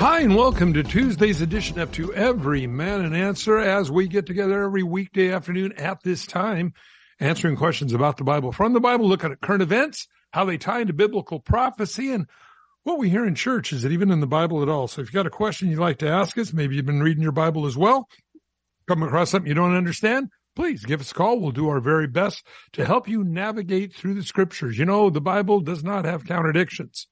Hi, and welcome to Tuesday's edition of To Every Man an Answer as we get together every weekday afternoon at this time, answering questions about the Bible from the Bible, looking at current events, how they tie into biblical prophecy, and what we hear in church. Is it even in the Bible at all? So if you've got a question you'd like to ask us, maybe you've been reading your Bible as well, come across something you don't understand, please give us a call. We'll do our very best to help you navigate through the scriptures. You know, the Bible does not have contradictions.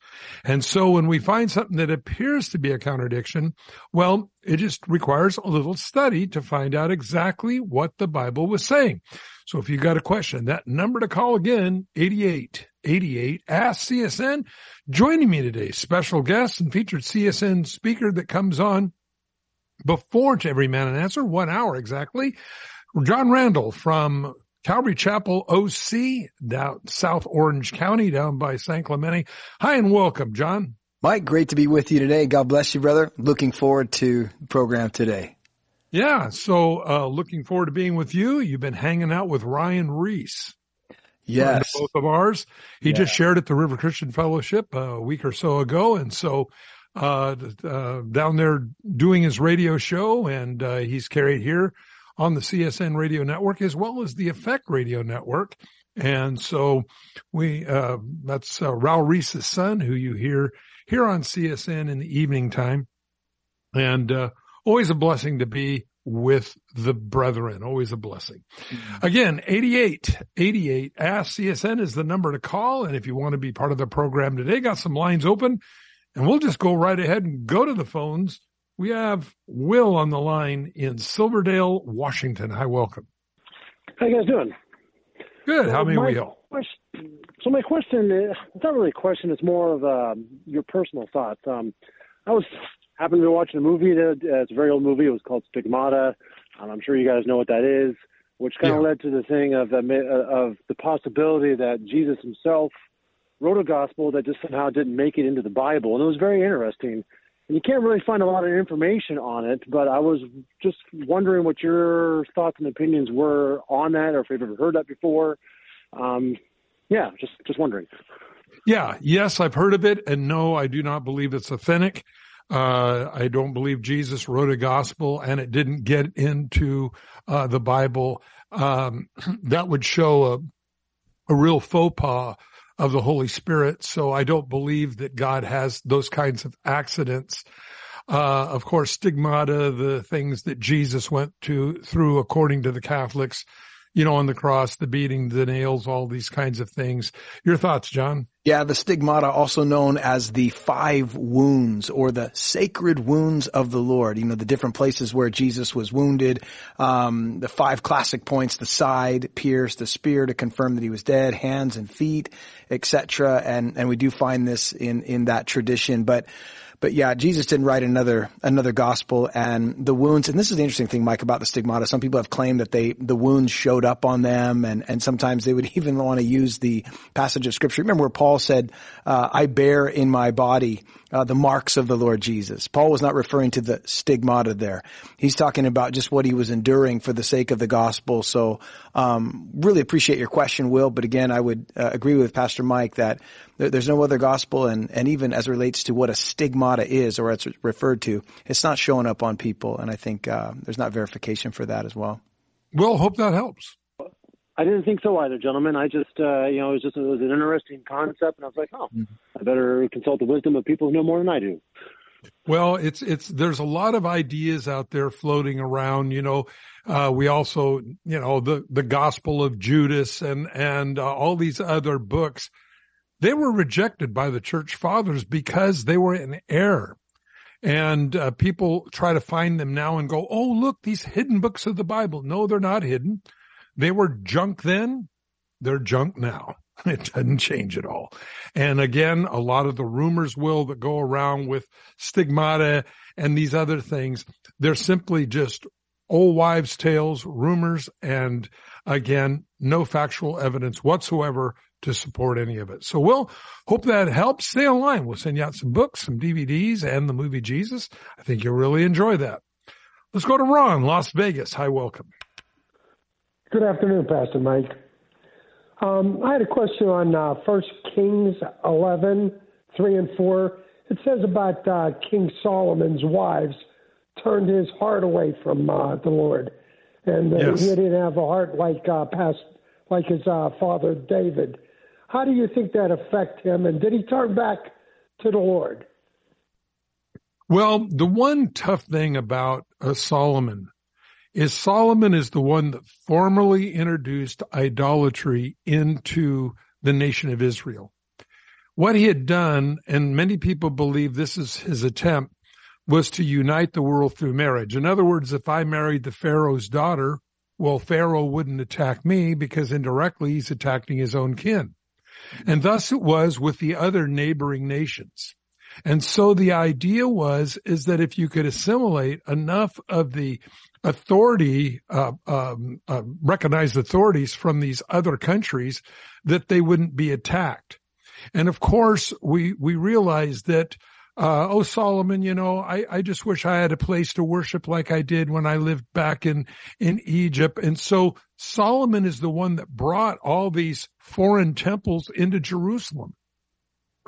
And so when we find something that appears to be a contradiction, well, it just requires a little study to find out exactly what the Bible was saying. So if you got a question, that number to call again, 8888 Ask CSN. Joining me today, special guest and featured CSN speaker that comes on before to every man an answer, one hour exactly. John Randall from Calvary Chapel OC down South Orange County down by San Clemente. Hi and welcome, John. Mike, great to be with you today. God bless you, brother. Looking forward to the program today. Yeah. So, uh, looking forward to being with you. You've been hanging out with Ryan Ries. Yes. Both of ours. He yeah. just shared at the River Christian Fellowship a week or so ago. And so, uh, uh, down there doing his radio show and, uh, he's carried here on the CSN radio network as well as the Effect radio network. And so we, uh, that's uh, Raul Ries's son who you hear here on CSN in the evening time. And, uh, always a blessing to be with the brethren. Always a blessing. Mm-hmm. Again, 88, 88 ask CSN is the number to call. And if you want to be part of the program today, got some lines open and we'll just go right ahead and go to the phones we have Will on the line in Silverdale, Washington. Hi, welcome. How you guys doing? Good. How we help? So my question, is, it's not really a question. It's more of um, your personal thoughts. Um, I was happened to be watching a movie. That, uh, it's a very old movie. It was called Stigmata. Um, I'm sure you guys know what that is, which kind of led to the thing of the, uh, of the possibility that Jesus himself wrote a gospel that just somehow didn't make it into the Bible, and it was very interesting and you can't really find a lot of information on it. But I was just wondering what your thoughts and opinions were on that, or if you've ever heard that before. Um, yeah, just just wondering. Yeah, yes, I've heard of it, and no, I do not believe it's authentic. Uh, I don't believe Jesus wrote a gospel and it didn't get into uh, the Bible. Um, that would show a a real faux pas of the Holy Spirit. So I don't believe that God has those kinds of accidents. Uh, of course, stigmata, the things that Jesus went to through according to the Catholics, you know, on the cross, the beating, the nails, all these kinds of things. Your thoughts, John? Yeah, the stigmata, also known as the five wounds or the sacred wounds of the Lord. You know, the different places where Jesus was wounded, um, the five classic points, the side pierced, the spear to confirm that he was dead, hands and feet, etc. And, and we do find this in, in that tradition. But, but yeah, Jesus didn't write another another gospel, and the wounds. And this is the interesting thing, Mike, about the stigmata. Some people have claimed that they the wounds showed up on them, and and sometimes they would even want to use the passage of scripture. Remember where Paul said, uh, "I bear in my body." Uh, the marks of the Lord Jesus. Paul was not referring to the stigmata there. He's talking about just what he was enduring for the sake of the gospel. So, um, really appreciate your question, Will. But again, I would uh, agree with Pastor Mike that there's no other gospel, and, and even as relates to what a stigmata is or it's referred to, it's not showing up on people, and I think uh, there's not verification for that as well. Well, hope that helps. I didn't think so either, gentlemen. I just, uh, you know, it was just it was an interesting concept, and I was like, oh, mm-hmm. I better consult the wisdom of people who know more than I do. Well, it's it's there's a lot of ideas out there floating around. You know, uh, we also, you know, the the Gospel of Judas and and uh, all these other books they were rejected by the church fathers because they were in error. And uh, people try to find them now and go, oh, look, these hidden books of the Bible. No, they're not hidden. They were junk then. They're junk now. It doesn't change at all. And again, a lot of the rumors will that go around with stigmata and these other things, they're simply just old wives' tales, rumors, and again, no factual evidence whatsoever to support any of it. So we'll hope that helps. Stay online. We'll send you out some books, some DVDs, and the movie Jesus. I think you'll really enjoy that. Let's go to Ron, Las Vegas. Hi, welcome. Good afternoon, Pastor Mike. Um, I had a question on uh, 1 Kings 11, 3 and 4. It says about uh, King Solomon's wives turned his heart away from uh, the Lord. And uh, yes. he didn't have a heart like uh, past, like his uh, father David. How do you think that affect him? And did he turn back to the Lord? Well, the one tough thing about uh, Solomon is Solomon is the one that formally introduced idolatry into the nation of Israel. What he had done, and many people believe this is his attempt, was to unite the world through marriage. In other words, if I married the Pharaoh's daughter, well, Pharaoh wouldn't attack me because indirectly he's attacking his own kin. And thus it was with the other neighboring nations. And so the idea was, is that if you could assimilate enough of the authority, uh, um, uh, recognized authorities from these other countries, that they wouldn't be attacked. And of course, we, we realized that uh, oh, Solomon, you know, I, I just wish I had a place to worship like I did when I lived back in, in Egypt. And so Solomon is the one that brought all these foreign temples into Jerusalem.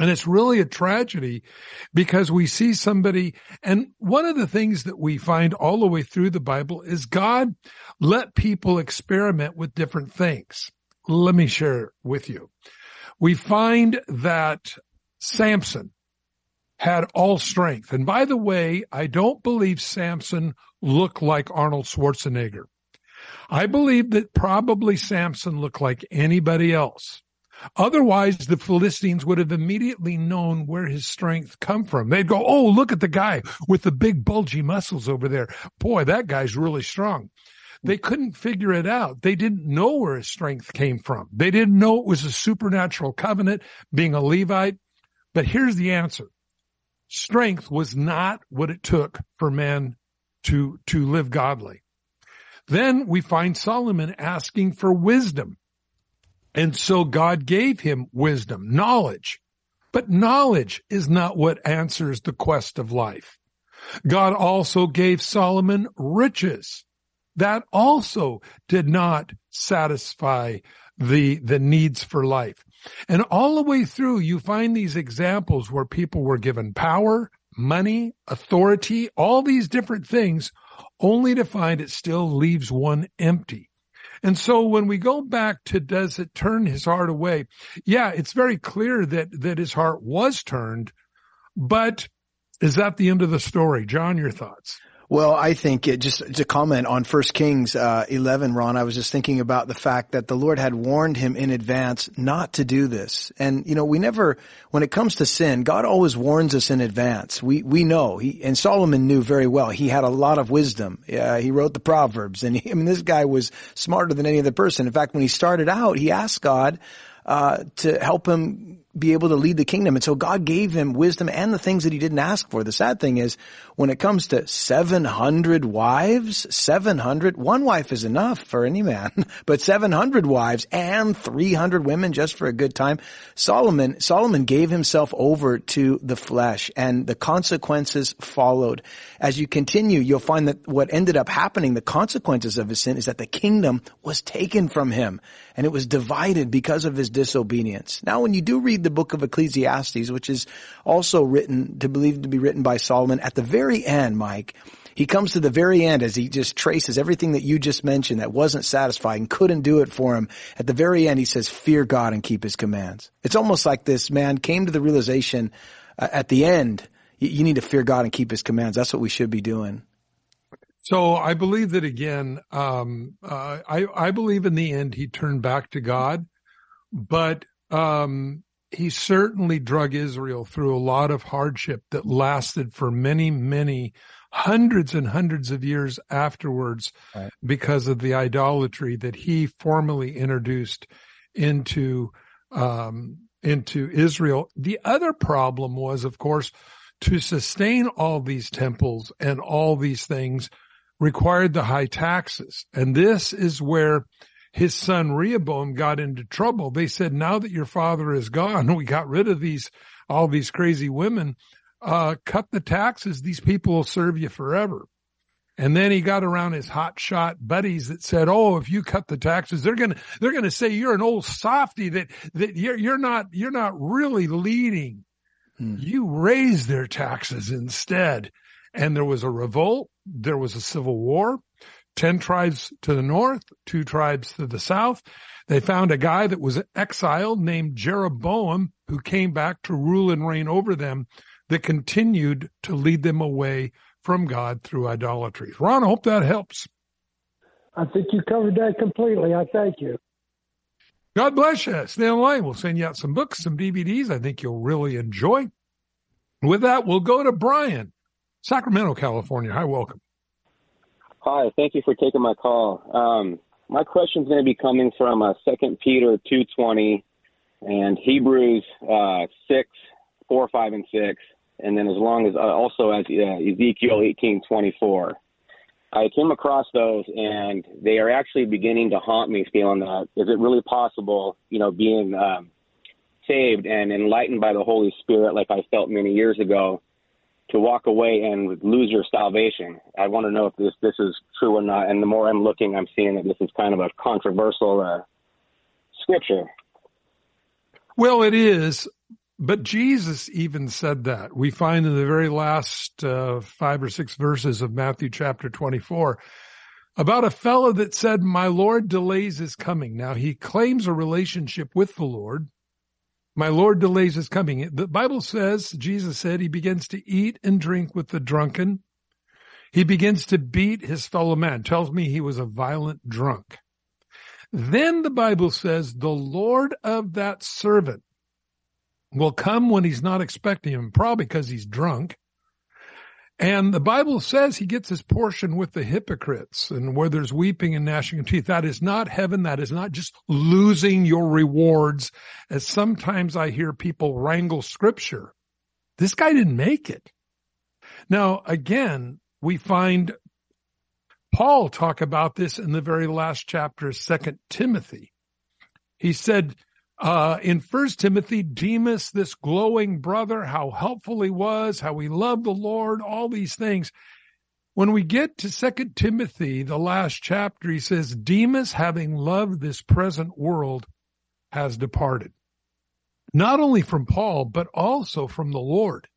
And it's really a tragedy because we see somebody, and one of the things that we find all the way through the Bible is God let people experiment with different things. Let me share with you. We find that Samson, had all strength. And by the way, I don't believe Samson looked like Arnold Schwarzenegger. I believe that probably Samson looked like anybody else. Otherwise, the Philistines would have immediately known where his strength come from. They'd go, Oh, look at the guy with the big bulgy muscles over there. Boy, that guy's really strong. They couldn't figure it out. They didn't know where his strength came from. They didn't know it was a supernatural covenant being a Levite. But here's the answer strength was not what it took for men to, to live godly. Then we find Solomon asking for wisdom. And so God gave him wisdom, knowledge. But knowledge is not what answers the quest of life. God also gave Solomon riches. That also did not satisfy the, the needs for life. And all the way through, you find these examples where people were given power, money, authority, all these different things, only to find it still leaves one empty. And so when we go back to does it turn his heart away? Yeah, it's very clear that, that his heart was turned, but is that the end of the story? John, your thoughts? Well, I think it just to comment on First Kings uh, 11, Ron. I was just thinking about the fact that the Lord had warned him in advance not to do this, and you know, we never, when it comes to sin, God always warns us in advance. We we know, he, and Solomon knew very well. He had a lot of wisdom. He wrote the Proverbs, and he, I mean, this guy was smarter than any other person. In fact, when he started out, he asked God uh, to help him be able to lead the kingdom. And so God gave him wisdom and the things that he didn't ask for. The sad thing is when it comes to 700 wives, 700, one wife is enough for any man, but 700 wives and 300 women just for a good time. Solomon, Solomon gave himself over to the flesh and the consequences followed. As you continue, you'll find that what ended up happening, the consequences of his sin is that the kingdom was taken from him and it was divided because of his disobedience. Now, when you do read the book of Ecclesiastes, which is also written, to believe to be written by Solomon, at the very end, Mike, he comes to the very end as he just traces everything that you just mentioned that wasn't satisfying, couldn't do it for him. At the very end, he says, fear God and keep his commands. It's almost like this man came to the realization uh, at the end, you, you need to fear God and keep his commands. That's what we should be doing. So I believe that again, um, uh, I, I believe in the end he turned back to God, but, um, he certainly drug Israel through a lot of hardship that lasted for many, many hundreds and hundreds of years afterwards right. because of the idolatry that he formally introduced into, um, into Israel. The other problem was, of course, to sustain all these temples and all these things required the high taxes. And this is where his son Rehoboam got into trouble. They said, now that your father is gone, we got rid of these, all these crazy women, uh, cut the taxes. These people will serve you forever. And then he got around his hot shot buddies that said, "Oh, if you cut the taxes, they're gonna they're gonna say you're an old softy that that you're you're not you're not really leading. Hmm. You raise their taxes instead." And there was a revolt. There was a civil war. Ten tribes to the north, two tribes to the south. They found a guy that was exiled named Jeroboam who came back to rule and reign over them that continued to lead them away from God through idolatry. Ron, I hope that helps. I think you covered that completely. I thank you. God bless you. Stay online. We'll send you out some books, some DVDs I think you'll really enjoy. With that, we'll go to Brian, Sacramento, California. Hi, welcome. Hi, thank you for taking my call. Um, my question is going to be coming from uh, 2 Peter 2.20 and Hebrews uh, 6, 4, 5, and 6 and then as long as uh, also as uh, Ezekiel 18:24. I came across those, and they are actually beginning to haunt me. Feeling that is it really possible? You know, being um, saved and enlightened by the Holy Spirit, like I felt many years ago, to walk away and lose your salvation. I want to know if this this is true or not. And the more I'm looking, I'm seeing that this is kind of a controversial uh, scripture. Well, it is, but Jesus even said that. We find in the very last uh, five or six verses of Matthew chapter 24 about a fellow that said, My Lord delays his coming. Now he claims a relationship with the Lord. My Lord delays his coming. The Bible says, Jesus said, he begins to eat and drink with the drunken. He begins to beat his fellow man, tells me he was a violent drunk. Then the Bible says, the Lord of that servant will come when he's not expecting him, probably because he's drunk. And the Bible says he gets his portion with the hypocrites and where there's weeping and gnashing of teeth. That is not heaven. That is not just losing your rewards as sometimes I hear people wrangle scripture. This guy didn't make it. Now, again, we find Paul talk about this in the very last chapter Second Timothy. He said, uh, in First Timothy, Demas, this glowing brother, how helpful he was, how he loved the Lord, all these things. When we get to Second Timothy, the last chapter, he says, Demas, having loved this present world, has departed. Not only from Paul, but also from the Lord.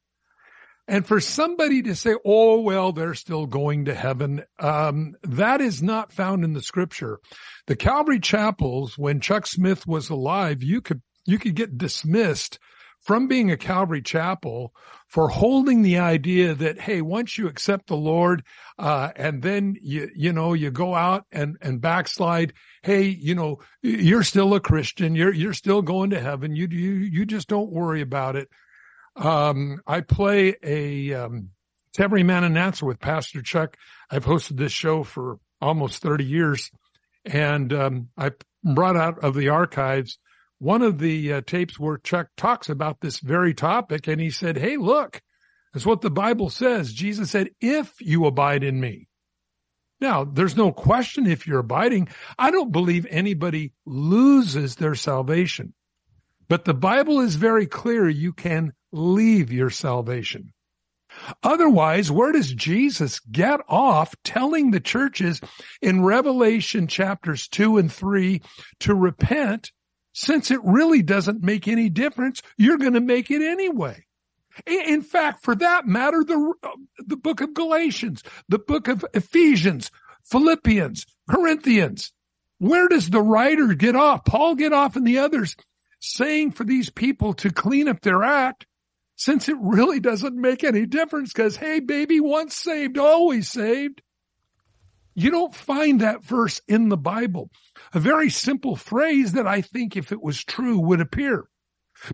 And for somebody to say, oh, well, they're still going to heaven, um, that is not found in the scripture. The Calvary chapels, when Chuck Smith was alive, you could, you could get dismissed from being a Calvary chapel for holding the idea that, hey, once you accept the Lord, uh, and then you, you know, you go out and, and backslide, hey, you know, you're still a Christian. You're, you're still going to heaven. You, you, you just don't worry about it. Um, I play a, um, it's every man and answer with Pastor Chuck. I've hosted this show for almost 30 years and, um, I brought out of the archives one of the uh, tapes where Chuck talks about this very topic. And he said, Hey, look, that's what the Bible says. Jesus said, if you abide in me. Now, there's no question if you're abiding. I don't believe anybody loses their salvation. But the Bible is very clear. You can leave your salvation. Otherwise, where does Jesus get off telling the churches in Revelation chapters two and three to repent since it really doesn't make any difference? You're going to make it anyway. In fact, for that matter, the, the book of Galatians, the book of Ephesians, Philippians, Corinthians, where does the writer get off? Paul get off and the others saying for these people to clean up their act since it really doesn't make any difference because, hey, baby, once saved, always saved. You don't find that verse in the Bible. A very simple phrase that I think if it was true would appear.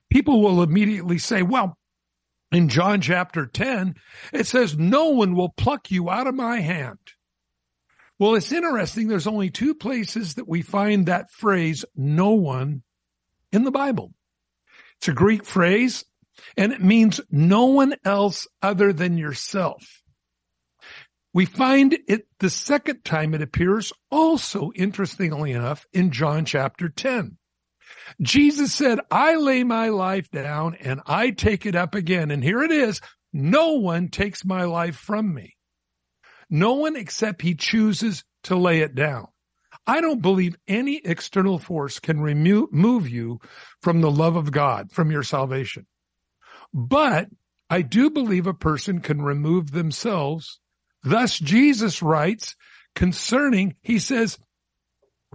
People will immediately say, well, in John chapter 10, it says, no one will pluck you out of my hand. Well, it's interesting. There's only two places that we find that phrase, no one, in the Bible. It's a Greek phrase and it means no one else other than yourself. We find it the second time it appears also, interestingly enough, in John chapter 10. Jesus said, I lay my life down and I take it up again. And here it is. No one takes my life from me. No one except he chooses to lay it down. I don't believe any external force can remove you from the love of God, from your salvation. But I do believe a person can remove themselves. Thus Jesus writes concerning, he says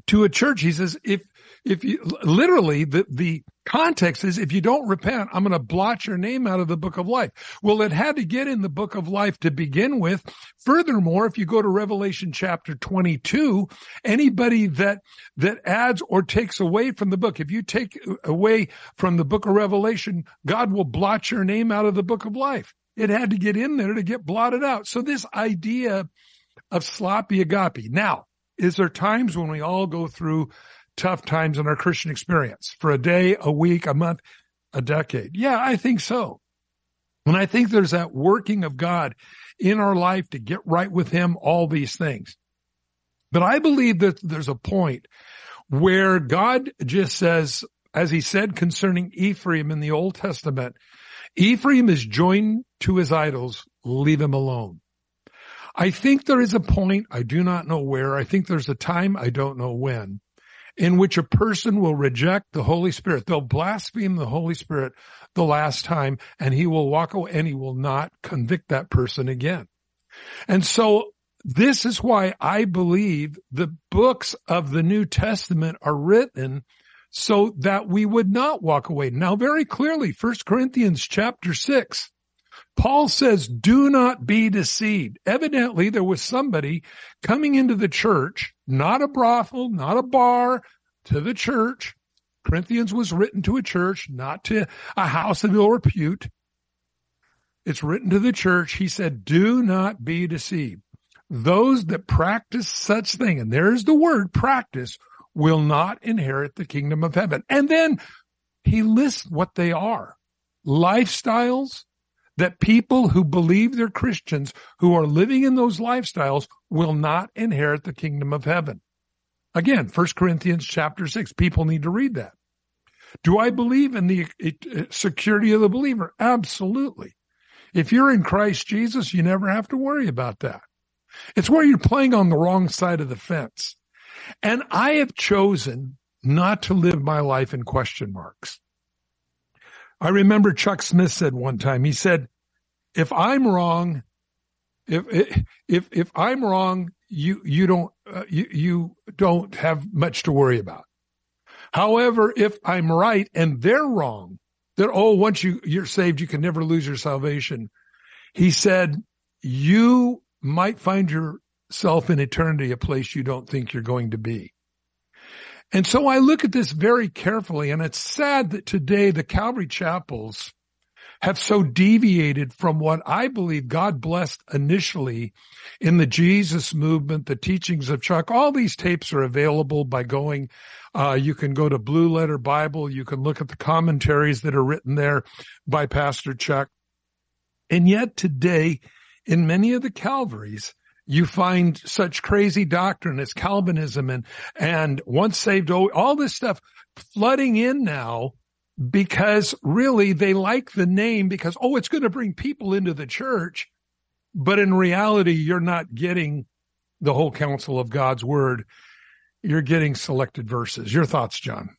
to a church, he says, if, if you literally the, the context is if you don't repent, I'm going to blot your name out of the book of life. Well, it had to get in the book of life to begin with. Furthermore, if you go to Revelation chapter 22, anybody that, that adds or takes away from the book, if you take away from the book of Revelation, God will blot your name out of the book of life. It had to get in there to get blotted out. So this idea of sloppy agape. Now, is there times when we all go through tough times in our Christian experience for a day, a week, a month, a decade? Yeah, I think so. And I think there's that working of God in our life to get right with Him, all these things. But I believe that there's a point where God just says, as he said concerning Ephraim in the Old Testament, Ephraim is joined to his idols, leave him alone. I think there is a point, I do not know where, I think there's a time, I don't know when, in which a person will reject the Holy Spirit. They'll blaspheme the Holy Spirit the last time and he will walk away and he will not convict that person again. And so this is why I believe the books of the New Testament are written so that we would not walk away. Now very clearly, 1 Corinthians chapter 6, Paul says, do not be deceived. Evidently, there was somebody coming into the church, not a brothel, not a bar, to the church. Corinthians was written to a church, not to a house of ill repute. It's written to the church. He said, do not be deceived. Those that practice such thing, and there's the word practice, will not inherit the kingdom of heaven. And then he lists what they are. Lifestyles that people who believe they're Christians who are living in those lifestyles will not inherit the kingdom of heaven. Again, 1 Corinthians chapter 6. People need to read that. Do I believe in the security of the believer? Absolutely. If you're in Christ Jesus, you never have to worry about that. It's where you're playing on the wrong side of the fence. And I have chosen not to live my life in question marks. I remember Chuck Smith said one time, he said, if I'm wrong, if, if, if I'm wrong, you, you don't, uh, you, you don't have much to worry about. However, if I'm right and they're wrong, that, oh, once you, you're saved, you can never lose your salvation. He said, you might find yourself in eternity a place you don't think you're going to be. And so I look at this very carefully and it's sad that today the Calvary chapels have so deviated from what I believe God blessed initially in the Jesus movement, the teachings of Chuck. All these tapes are available by going, uh, you can go to Blue Letter Bible. You can look at the commentaries that are written there by Pastor Chuck. And yet today, in many of the Calvaries, you find such crazy doctrine as Calvinism and, and once saved, oh, all this stuff flooding in now because really they like the name because, oh, it's going to bring people into the church. But in reality, you're not getting the whole counsel of God's word. You're getting selected verses. Your thoughts, John?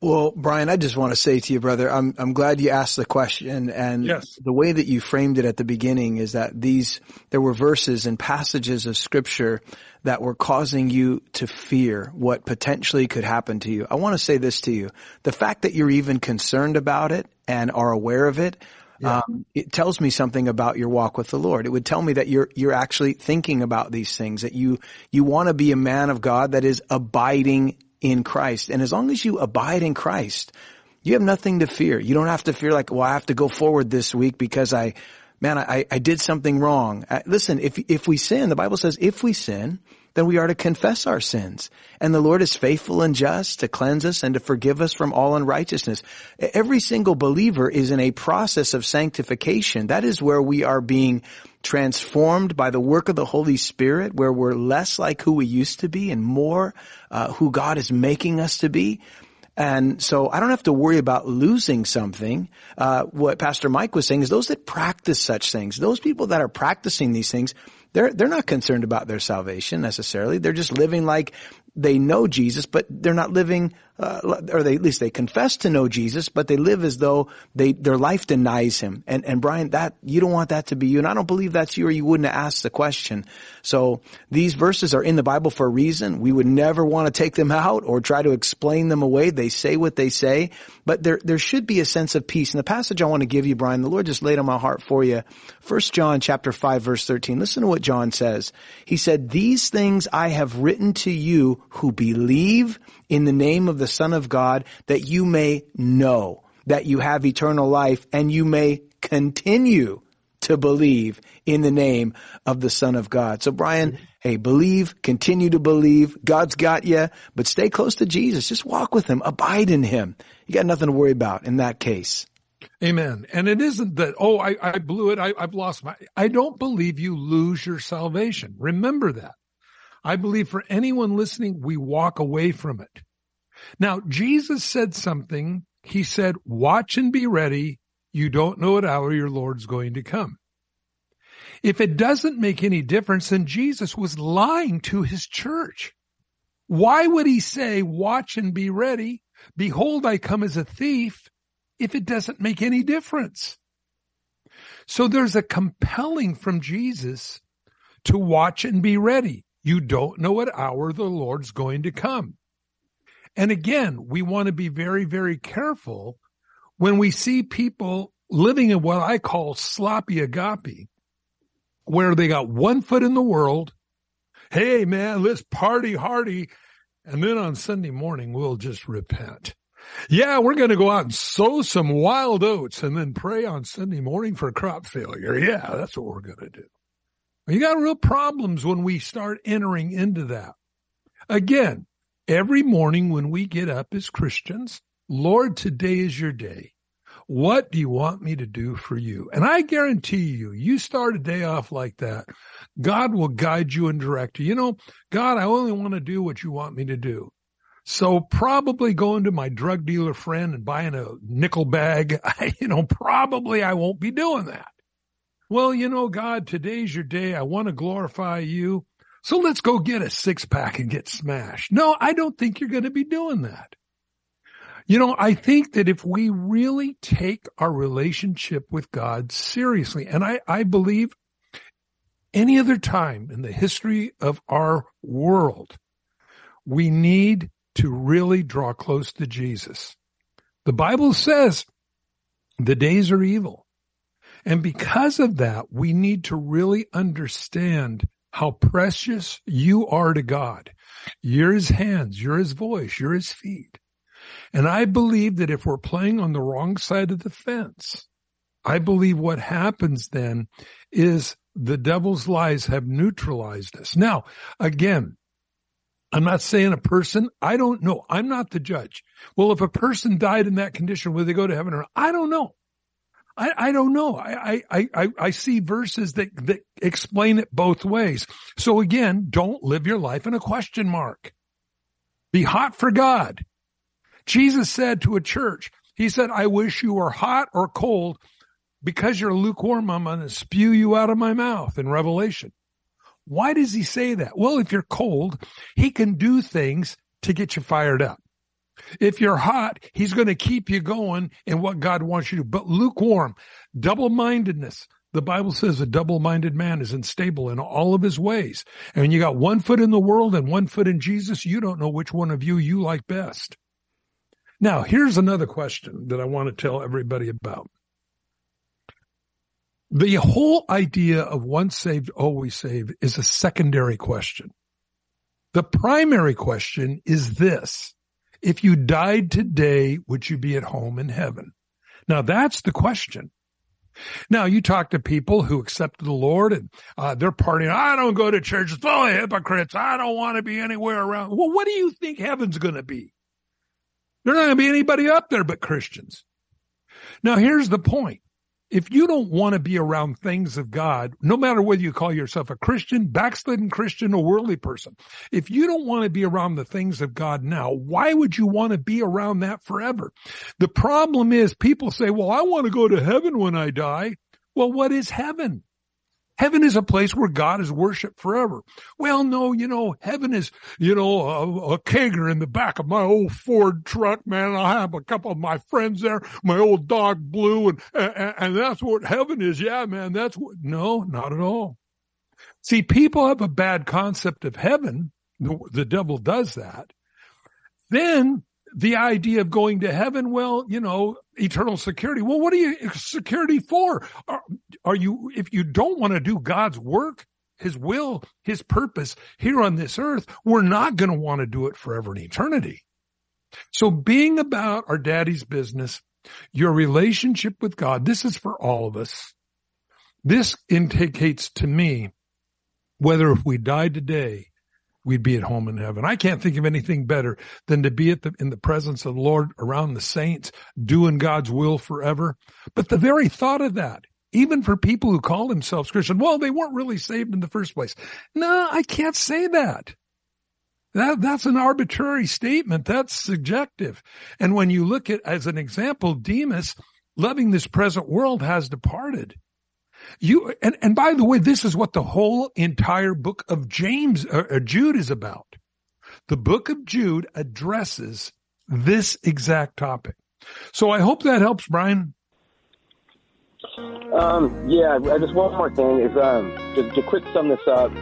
Well, Brian, I just want to say to you, brother, I'm I'm glad you asked the question, and yes. the way that you framed it at the beginning is that these there were verses and passages of Scripture that were causing you to fear what potentially could happen to you. I want to say this to you: the fact that you're even concerned about it and are aware of it. Yeah. Um, it tells me something about your walk with the Lord. It would tell me that you're you're actually thinking about these things. That you you want to be a man of God that is abiding in Christ. And as long as you abide in Christ, you have nothing to fear. You don't have to fear like, well, I have to go forward this week because I, man, I, I did something wrong. Listen, if, if we sin, the Bible says if we sin, then we are to confess our sins. And the Lord is faithful and just to cleanse us and to forgive us from all unrighteousness. Every single believer is in a process of sanctification. That is where we are being transformed by the work of the Holy Spirit, where we're less like who we used to be and more uh, who God is making us to be. And so I don't have to worry about losing something. Uh, what Pastor Mike was saying is those that practice such things, those people that are practicing these things, they're, they're not concerned about their salvation necessarily. They're just living like they know Jesus, but they're not living, uh, or they, at least they confess to know Jesus, but they live as though they, their life denies him. And, and Brian, that, you don't want that to be you. And I don't believe that's you or you wouldn't have asked the question. So these verses are in the Bible for a reason. We would never want to take them out or try to explain them away. They say what they say, but there, there should be a sense of peace. And the passage I want to give you, Brian, the Lord just laid on my heart for you. First John chapter 5 verse 13. Listen to what John says. He said, these things I have written to you who believe in the name of the Son of God that you may know that you have eternal life and you may continue to believe in the name of the Son of God. So Brian, hey, believe, continue to believe. God's got you, but stay close to Jesus. Just walk with him, abide in him. You got nothing to worry about in that case. Amen. And it isn't that, oh, I, I blew it. I, I've lost my, I don't believe you lose your salvation. Remember that. I believe for anyone listening, we walk away from it. Now, Jesus said something. He said, watch and be ready. You don't know what hour your Lord's going to come. If it doesn't make any difference, then Jesus was lying to his church. Why would he say, watch and be ready? Behold, I come as a thief if it doesn't make any difference. So there's a compelling from Jesus to watch and be ready. You don't know what hour the Lord's going to come. And again, we want to be very, very careful when we see people living in what I call sloppy agape, where they got one foot in the world. Hey man, let's party hardy. And then on Sunday morning, we'll just repent. Yeah, we're going to go out and sow some wild oats and then pray on Sunday morning for crop failure. Yeah, that's what we're going to do. You got real problems when we start entering into that. Again, every morning when we get up as Christians, Lord, today is your day. What do you want me to do for you? And I guarantee you, you start a day off like that, God will guide you and direct you. You know, God, I only want to do what you want me to do. So probably going to my drug dealer friend and buying a nickel bag, you know, probably I won't be doing that. Well, you know, God, today's your day. I want to glorify you. So let's go get a six pack and get smashed. No, I don't think you're going to be doing that. You know, I think that if we really take our relationship with God seriously, and I, I believe any other time in the history of our world, we need to really draw close to Jesus. The Bible says the days are evil. And because of that, we need to really understand how precious you are to God. You're his hands, you're his voice, you're his feet. And I believe that if we're playing on the wrong side of the fence, I believe what happens then is the devil's lies have neutralized us. Now, again, I'm not saying a person, I don't know. I'm not the judge. Well, if a person died in that condition, will they go to heaven or I don't know. I, I don't know. I, I, I, I see verses that, that explain it both ways. So again, don't live your life in a question mark. Be hot for God. Jesus said to a church, he said, I wish you were hot or cold because you're lukewarm. I'm going to spew you out of my mouth in Revelation. Why does he say that? Well, if you're cold, he can do things to get you fired up. If you're hot, he's going to keep you going in what God wants you to. But lukewarm, double-mindedness. The Bible says a double-minded man is unstable in all of his ways. And when you got one foot in the world and one foot in Jesus, you don't know which one of you you like best. Now, here's another question that I want to tell everybody about. The whole idea of once saved, always saved is a secondary question. The primary question is this. If you died today, would you be at home in heaven? Now that's the question. Now you talk to people who accepted the Lord and uh, they're partying. I don't go to church. It's full of hypocrites. I don't want to be anywhere around. Well, what do you think heaven's going to be? There's not going to be anybody up there but Christians. Now here's the point if you don't want to be around things of God, no matter whether you call yourself a Christian, backslidden Christian, or worldly person, if you don't want to be around the things of God now, why would you want to be around that forever? The problem is people say, well, I want to go to heaven when I die. Well, what is heaven? Heaven is a place where God is worshiped forever. Well, no, you know, heaven is, you know, a, a kegger in the back of my old Ford truck, man. I have a couple of my friends there, my old dog Blue, and, and, and that's what heaven is. Yeah, man, that's what, no, not at all. See, people have a bad concept of heaven. The, the devil does that. Then the idea of going to heaven, well, you know, eternal security. Well, what are you security for? Are, are you, if you don't want to do God's work, his will, his purpose here on this earth, we're not going to want to do it forever in eternity. So being about our daddy's business, your relationship with God, this is for all of us. This indicates to me whether if we die today, we'd be at home in heaven. I can't think of anything better than to be at the, in the presence of the Lord around the saints, doing God's will forever. But the very thought of that, even for people who call themselves Christian, well, they weren't really saved in the first place. No, I can't say that. That, that's an arbitrary statement. That's subjective. And when you look at, as an example, Demas, loving this present world has departed. You and and by the way, this is what the whole entire book of James or, uh, Jude is about. The book of Jude addresses this exact topic. So I hope that helps, Brian. Um, yeah, just one more thing is um, to, to quick sum this up.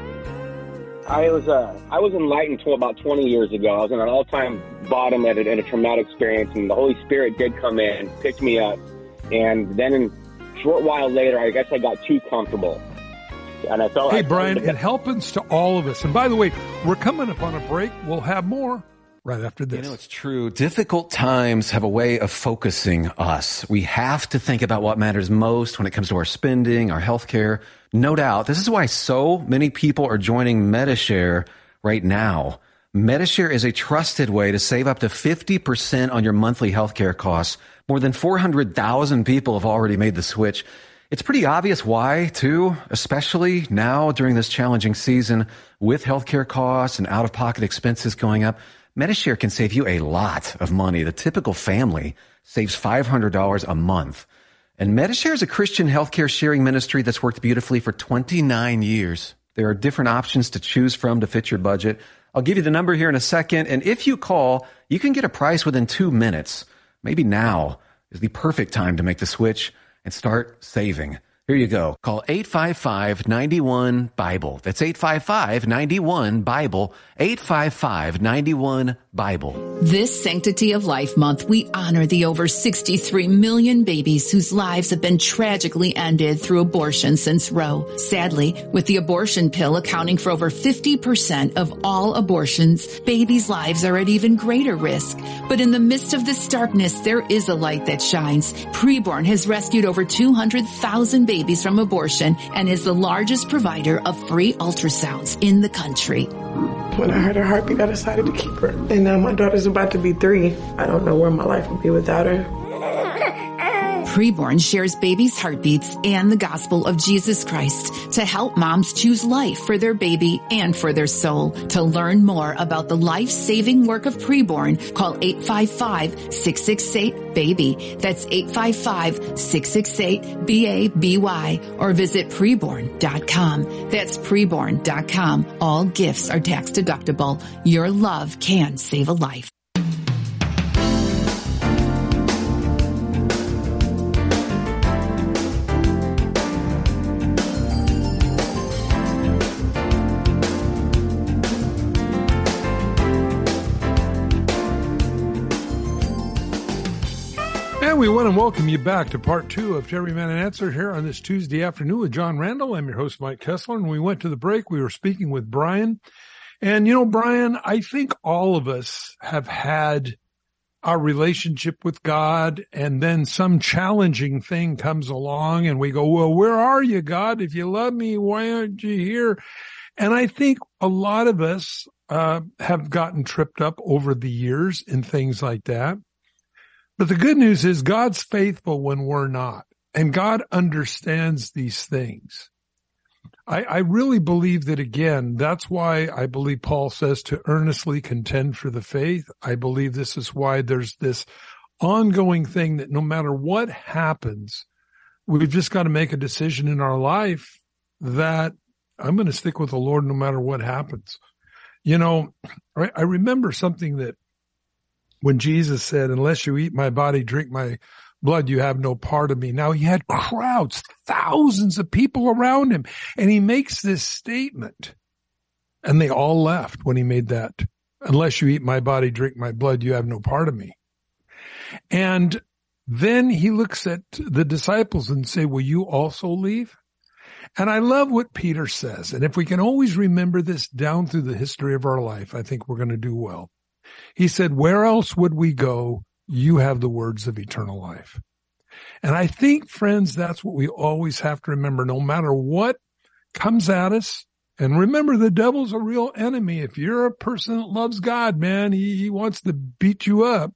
I was uh, I was enlightened to about 20 years ago. I was in an all-time bottom at a, at a traumatic experience, and the Holy Spirit did come in, picked me up, and then in short while later, I guess I got too comfortable. And I felt Hey, I Brian, it happens to all of us. And by the way, we're coming up on a break. We'll have more right after this. You know, it's true. Difficult times have a way of focusing us. We have to think about what matters most when it comes to our spending, our health care. No doubt. This is why so many people are joining Medi-Share right now. Medi-Share is a trusted way to save up to 50% on your monthly healthcare costs. More than 400,000 people have already made the switch. It's pretty obvious why, too, especially now during this challenging season with healthcare costs and out of pocket expenses going up. Medi-Share can save you a lot of money. The typical family saves $500 a month. And Medi-Share is a Christian healthcare sharing ministry that's worked beautifully for 29 years. There are different options to choose from to fit your budget. I'll give you the number here in a second. And if you call, you can get a price within two minutes. Maybe now is the perfect time to make the switch and start saving. Here you go. Call 855-91-BIBLE. That's 855-91-BIBLE. 855-91-BIBLE. This Sanctity of Life month, we honor the over 63 million babies whose lives have been tragically ended through abortion since Roe. Sadly, with the abortion pill accounting for over 50% of all abortions, babies' lives are at even greater risk. But in the midst of this darkness, there is a light that shines. Preborn has rescued over 200,000 babies babies from abortion and is the largest provider of free ultrasounds in the country. When I heard her heartbeat, I decided to keep her. And now my daughter's about to be three. I don't know where my life would be without her. Preborn shares babies' heartbeats and the gospel of Jesus Christ to help moms choose life for their baby and for their soul. To learn more about the life-saving work of Preborn, call 855-668-BABY. That's 855-668-B-A-B-Y or visit preborn.com. That's preborn.com. All gifts are tax deductible. Your love can save a life. And we want to welcome you back to part two of Every Man and Answer here on this Tuesday afternoon with John Randall. I'm your host, Mike Kestler. And we went to the break. We were speaking with Brian. And you know, Brian, I think all of us have had our relationship with God and then some challenging thing comes along and we go, well, where are you, God? If you love me, why aren't you here? And I think a lot of us, uh, have gotten tripped up over the years in things like that. But the good news is God's faithful when we're not and God understands these things. I, I, really believe that again, that's why I believe Paul says to earnestly contend for the faith. I believe this is why there's this ongoing thing that no matter what happens, we've just got to make a decision in our life that I'm going to stick with the Lord no matter what happens. You know, I, I remember something that when Jesus said, unless you eat my body, drink my blood, you have no part of me. Now he had crowds, thousands of people around him, and he makes this statement and they all left when he made that. Unless you eat my body, drink my blood, you have no part of me. And then he looks at the disciples and say, will you also leave? And I love what Peter says. And if we can always remember this down through the history of our life, I think we're going to do well. He said, where else would we go you have the words of eternal life. And I think, friends, that's what we always have to remember, no matter what comes at us. And remember, the devil's a real enemy. If you're a person that loves God, man, he, he wants to beat you up.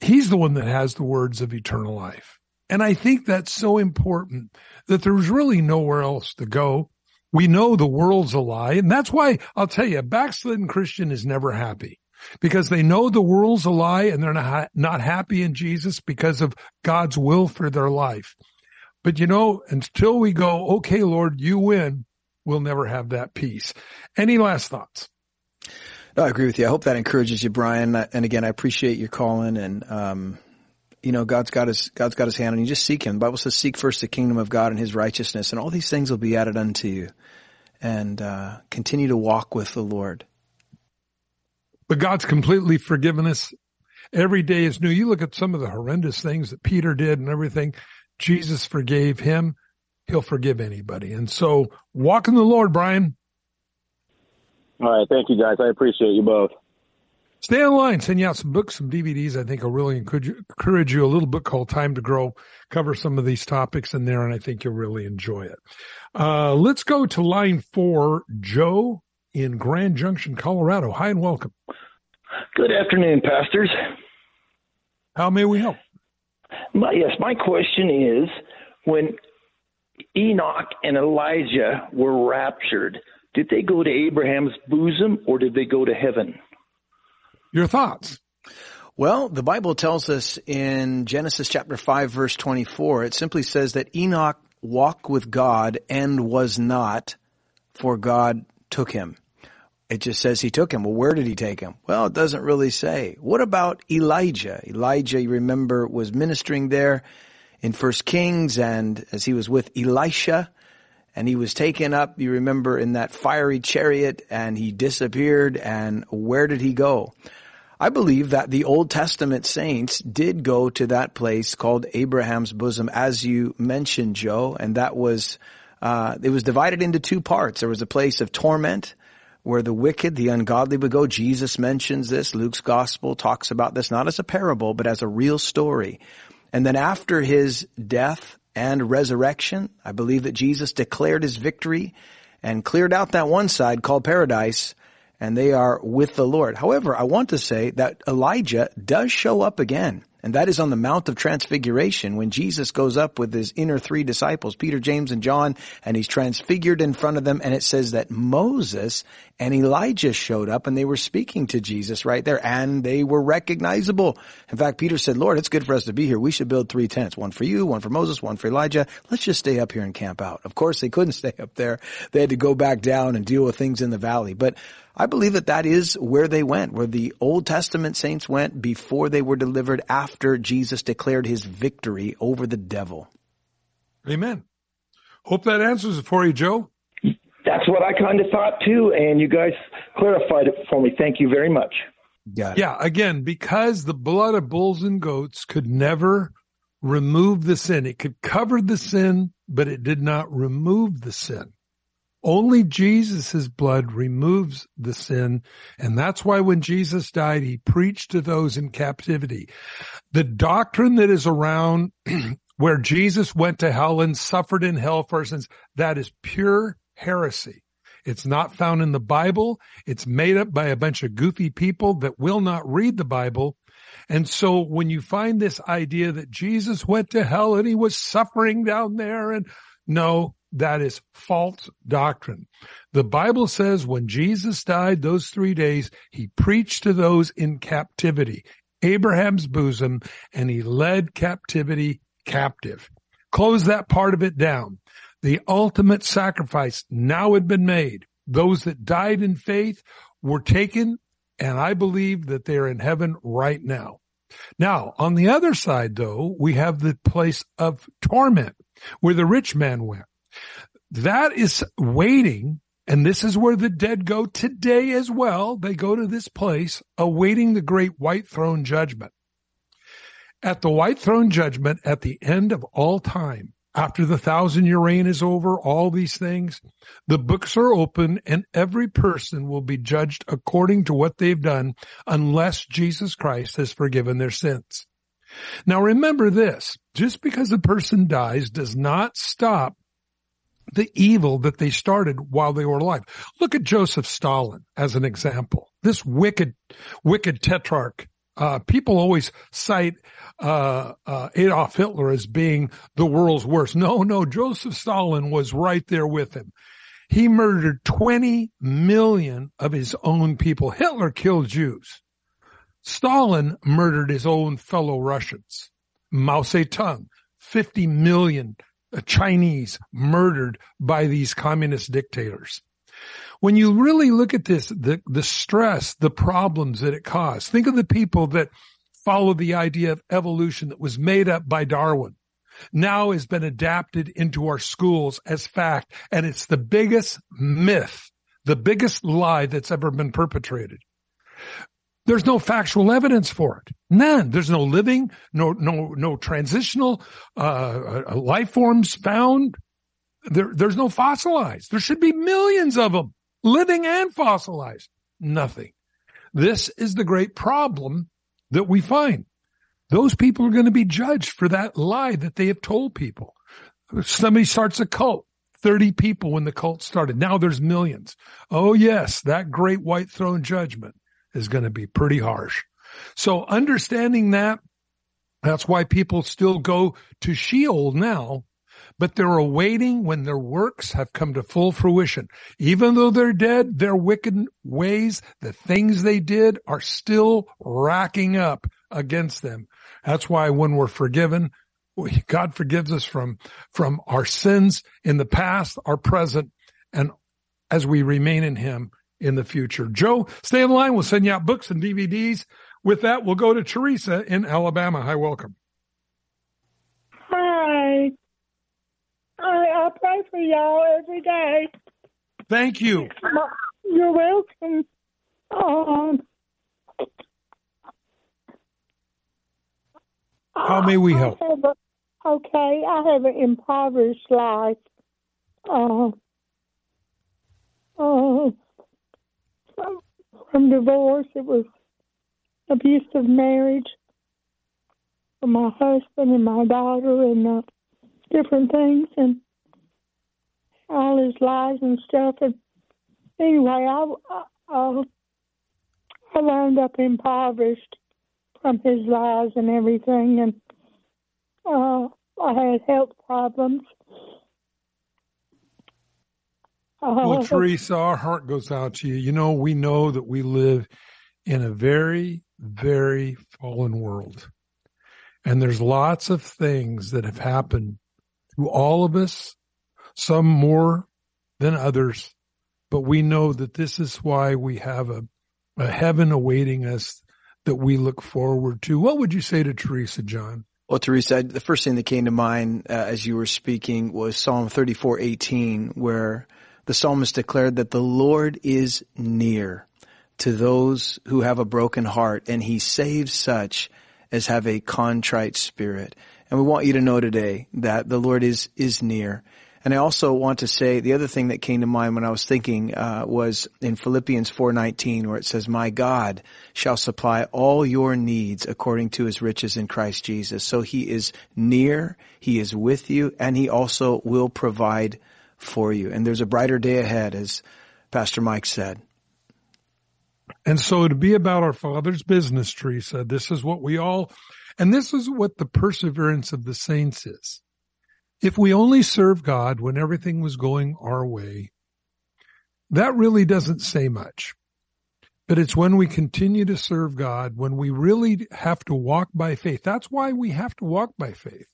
He's the one that has the words of eternal life. And I think that's so important that there's really nowhere else to go. We know the world's a lie. And that's why I'll tell you, a backslidden Christian is never happy because they know the world's a lie and they're not, not happy in Jesus because of God's will for their life. But you know, until we go, okay, Lord, you win, we'll never have that peace. Any last thoughts? No, I agree with you. I hope that encourages you, Brian. And again, I appreciate your calling and, um, you know, God's got his, God's got his hand and you just seek him. The Bible says seek first the kingdom of God and his righteousness and all these things will be added unto you and, uh, continue to walk with the Lord. But God's completely forgiven us. Every day is new. You look at some of the horrendous things that Peter did and everything. Jesus forgave him. He'll forgive anybody. And so walk in the Lord, Brian. All right. Thank you guys. I appreciate you both. Stay online. Send you out some books, some DVDs. I think will really encourage you. A little book called Time to Grow. Cover some of these topics in there, and I think you'll really enjoy it. Uh, let's go to line four. Joe in Grand Junction, Colorado. Hi and welcome. Good afternoon, pastors. How may we help? My, yes, my question is when Enoch and Elijah were raptured, did they go to Abraham's bosom or did they go to heaven? Your thoughts? Well, the Bible tells us in Genesis chapter 5 verse 24, it simply says that Enoch walked with God and was not, for God took him. It just says he took him. Well, where did he take him? Well, it doesn't really say. What about Elijah? Elijah, you remember, was ministering there in First Kings and as he was with Elisha and he was taken up, you remember, in that fiery chariot and he disappeared and where did he go? I believe that the Old Testament saints did go to that place called Abraham's bosom, as you mentioned, Joe, and that was, uh, it was divided into two parts. There was a place of torment where the wicked, the ungodly would go. Jesus mentions this. Luke's gospel talks about this not as a parable, but as a real story. And then after his death and resurrection, I believe that Jesus declared his victory and cleared out that one side called paradise and they are with the Lord. However, I want to say that Elijah does show up again. And that is on the Mount of Transfiguration when Jesus goes up with his inner three disciples, Peter, James, and John, and he's transfigured in front of them. And it says that Moses and Elijah showed up and they were speaking to Jesus right there and they were recognizable. In fact, Peter said, Lord, it's good for us to be here. We should build three tents, one for you, one for Moses, one for Elijah. Let's just stay up here and camp out. Of course, they couldn't stay up there. They had to go back down and deal with things in the valley. But I believe that that is where they went, where the Old Testament saints went before they were delivered after Jesus declared his victory over the devil. Amen. Hope that answers it for you, Joe. That's what I kind of thought too, and you guys clarified it for me. Thank you very much. Yeah, again, because the blood of bulls and goats could never remove the sin. It could cover the sin, but it did not remove the sin. Only Jesus' blood removes the sin. And that's why when Jesus died, he preached to those in captivity. The doctrine that is around where Jesus went to hell and suffered in hell for sins, that is pure heresy. It's not found in the Bible. It's made up by a bunch of goofy people that will not read the Bible. And so when you find this idea that Jesus went to hell and he was suffering down there and no, that is false doctrine. The Bible says when Jesus died those three days, he preached to those in captivity, Abraham's bosom, and he led captivity captive. Close that part of it down. The ultimate sacrifice now had been made. Those that died in faith were taken, and I believe that they're in heaven right now. Now, on the other side, though, we have the place of torment where the rich man went. That is waiting. And this is where the dead go today as well. They go to this place awaiting the great white throne judgment. At the white throne judgment at the end of all time, after the thousand year reign is over, all these things, the books are open and every person will be judged according to what they've done unless Jesus Christ has forgiven their sins. Now remember this, just because a person dies does not stop the evil that they started while they were alive. Look at Joseph Stalin as an example. This wicked, wicked tetrarch. Uh, people always cite uh, uh, Adolf Hitler as being the world's worst. No, no, Joseph Stalin was right there with him. He murdered 20 million of his own people. Hitler killed Jews. Stalin murdered his own fellow Russians. Mao Zedong, 50 million Chinese murdered by these communist dictators. When you really look at this, the, the stress, the problems that it caused, think of the people that follow the idea of evolution that was made up by Darwin now has been adapted into our schools as fact. And it's the biggest myth, the biggest lie that's ever been perpetrated. There's no factual evidence for it. None. There's no living, no, no, no transitional, uh, uh, life forms found. There, there's no fossilized. There should be millions of them, living and fossilized. Nothing. This is the great problem that we find. Those people are going to be judged for that lie that they have told people. Somebody starts a cult. 30 people when the cult started. Now there's millions. Oh yes, that great white throne judgment is going to be pretty harsh. So understanding that, that's why people still go to Sheol now, but they're awaiting when their works have come to full fruition. Even though they're dead, their wicked ways, the things they did are still racking up against them. That's why when we're forgiven, God forgives us from, from our sins in the past, our present, and as we remain in Him, in the future. Joe, stay in line. We'll send you out books and DVDs. With that, we'll go to Teresa in Alabama. Hi, welcome. Hi. I, I pray for y'all every day. Thank you. You're welcome. Um, How may we help? A, okay, I have an impoverished life. Uh, uh, from divorce. It was abusive marriage from my husband and my daughter and uh, different things and all his lies and stuff. And anyway, I, I, I wound up impoverished from his lies and everything, and uh, I had health problems. Well, uh, Teresa, our heart goes out to you. You know, we know that we live in a very, very fallen world. And there's lots of things that have happened to all of us, some more than others. But we know that this is why we have a, a heaven awaiting us that we look forward to. What would you say to Teresa, John? Well, Teresa, the first thing that came to mind uh, as you were speaking was Psalm 34:18, where the psalmist declared that the Lord is near to those who have a broken heart and he saves such as have a contrite spirit. And we want you to know today that the Lord is, is near. And I also want to say the other thing that came to mind when I was thinking uh, was in Philippians 4:19 where it says my God shall supply all your needs according to his riches in Christ Jesus. So he is near, he is with you and he also will provide for you. And there's a brighter day ahead as Pastor Mike said. And so to be about our Father's business, Teresa, this is what we all, and this is what the perseverance of the saints is. If we only serve God when everything was going our way, that really doesn't say much. But it's when we continue to serve God, when we really have to walk by faith. That's why we have to walk by faith.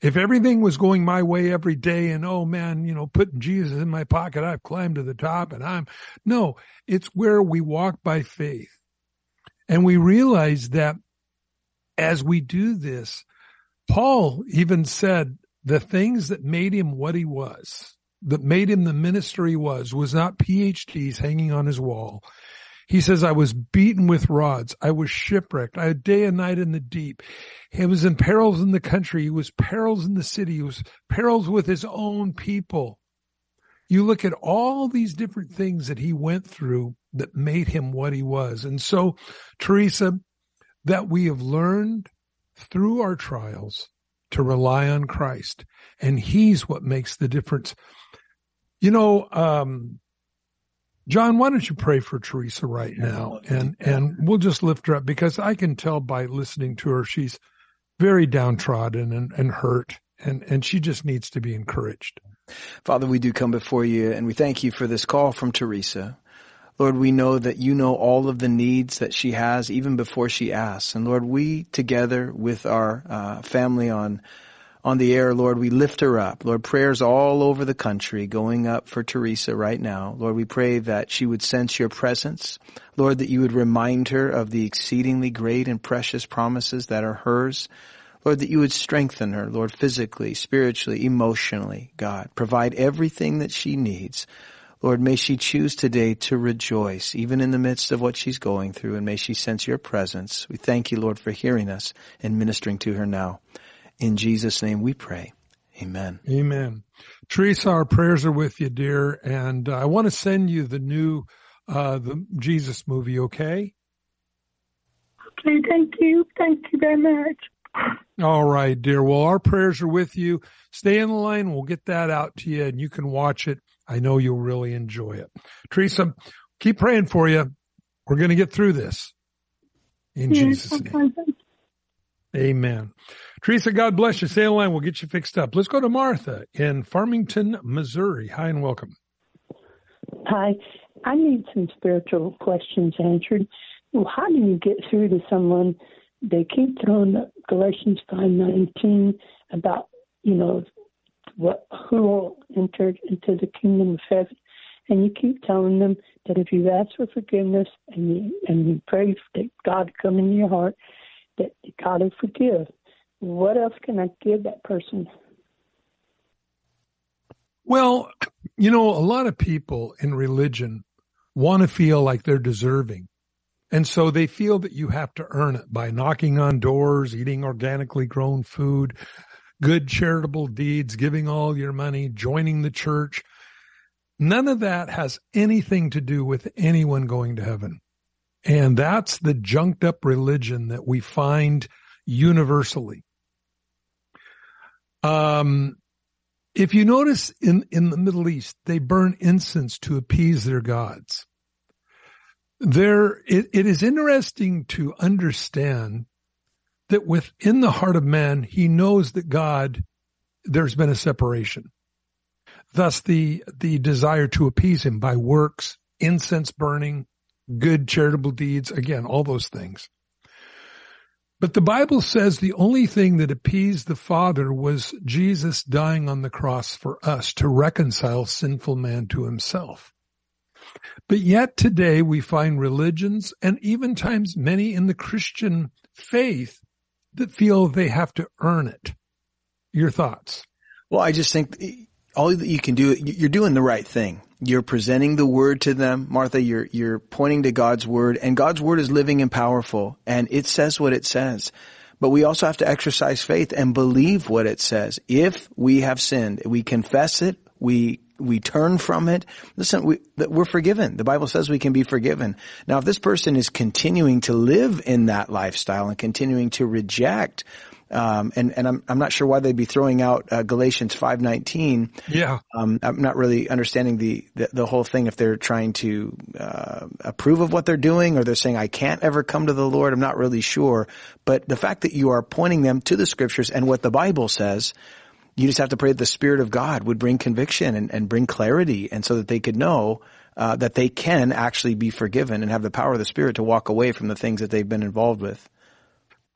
If everything was going my way every day and oh man, you know, putting Jesus in my pocket, I've climbed to the top and I'm, no, it's where we walk by faith. And we realize that as we do this, Paul even said the things that made him what he was, that made him the minister he was, was not PhDs hanging on his wall. He says, I was beaten with rods. I was shipwrecked. I had day and night in the deep. He was in perils in the country. He was perils in the city. He was perils with his own people. You look at all these different things that he went through that made him what he was. And so, Teresa, that we have learned through our trials to rely on Christ. And he's what makes the difference. You know, um, John, why don't you pray for Teresa right now? And, and we'll just lift her up because I can tell by listening to her, she's very downtrodden and, and hurt and, and she just needs to be encouraged. Father, we do come before you and we thank you for this call from Teresa. Lord, we know that you know all of the needs that she has even before she asks. And Lord, we together with our uh, family on on the air, Lord, we lift her up. Lord, prayers all over the country going up for Teresa right now. Lord, we pray that she would sense your presence. Lord, that you would remind her of the exceedingly great and precious promises that are hers. Lord, that you would strengthen her, Lord, physically, spiritually, emotionally, God. Provide everything that she needs. Lord, may she choose today to rejoice, even in the midst of what she's going through, and may she sense your presence. We thank you, Lord, for hearing us and ministering to her now. In Jesus' name we pray. Amen. Amen. Teresa, our prayers are with you, dear. And uh, I want to send you the new, uh, the Jesus movie, okay? Okay, thank you. Thank you very much. All right, dear. Well, our prayers are with you. Stay in the line. We'll get that out to you and you can watch it. I know you'll really enjoy it. Teresa, keep praying for you. We're going to get through this. In yes, Jesus' name. Amen. Teresa, God bless you. Stay in line. We'll get you fixed up. Let's go to Martha in Farmington, Missouri. Hi and welcome. Hi. I need some spiritual questions answered. How do you get through to someone? They keep throwing up Galatians five nineteen about you know what who will enter into the kingdom of heaven, and you keep telling them that if you ask for forgiveness and you and you pray that God come into your heart, that God will forgive what else can I give that person? Well, you know, a lot of people in religion want to feel like they're deserving. And so they feel that you have to earn it by knocking on doors, eating organically grown food, good charitable deeds, giving all your money, joining the church. None of that has anything to do with anyone going to heaven. And that's the junked up religion that we find universally. Um, if you notice in, in the Middle East, they burn incense to appease their gods. There, it, it is interesting to understand that within the heart of man, he knows that God, there's been a separation. Thus the, the desire to appease him by works, incense burning, good charitable deeds, again, all those things. But the Bible says the only thing that appeased the Father was Jesus dying on the cross for us to reconcile sinful man to himself. But yet today we find religions and even times many in the Christian faith that feel they have to earn it. Your thoughts? Well, I just think all that you can do, you're doing the right thing. You're presenting the word to them. Martha, you're, you're pointing to God's word and God's word is living and powerful and it says what it says. but we also have to exercise faith and believe what it says. If we have sinned, we confess it, we we turn from it. Listen, we, we're forgiven. The Bible says we can be forgiven. Now, if this person is continuing to live in that lifestyle and continuing to reject um, and and I'm I'm not sure why they'd be throwing out uh, Galatians five nineteen. Yeah, um, I'm not really understanding the, the, the whole thing. If they're trying to uh, approve of what they're doing, or they're saying I can't ever come to the Lord, I'm not really sure. But the fact that you are pointing them to the Scriptures and what the Bible says, you just have to pray that the Spirit of God would bring conviction and, and bring clarity, and so that they could know. Uh, that they can actually be forgiven and have the power of the Spirit to walk away from the things that they've been involved with.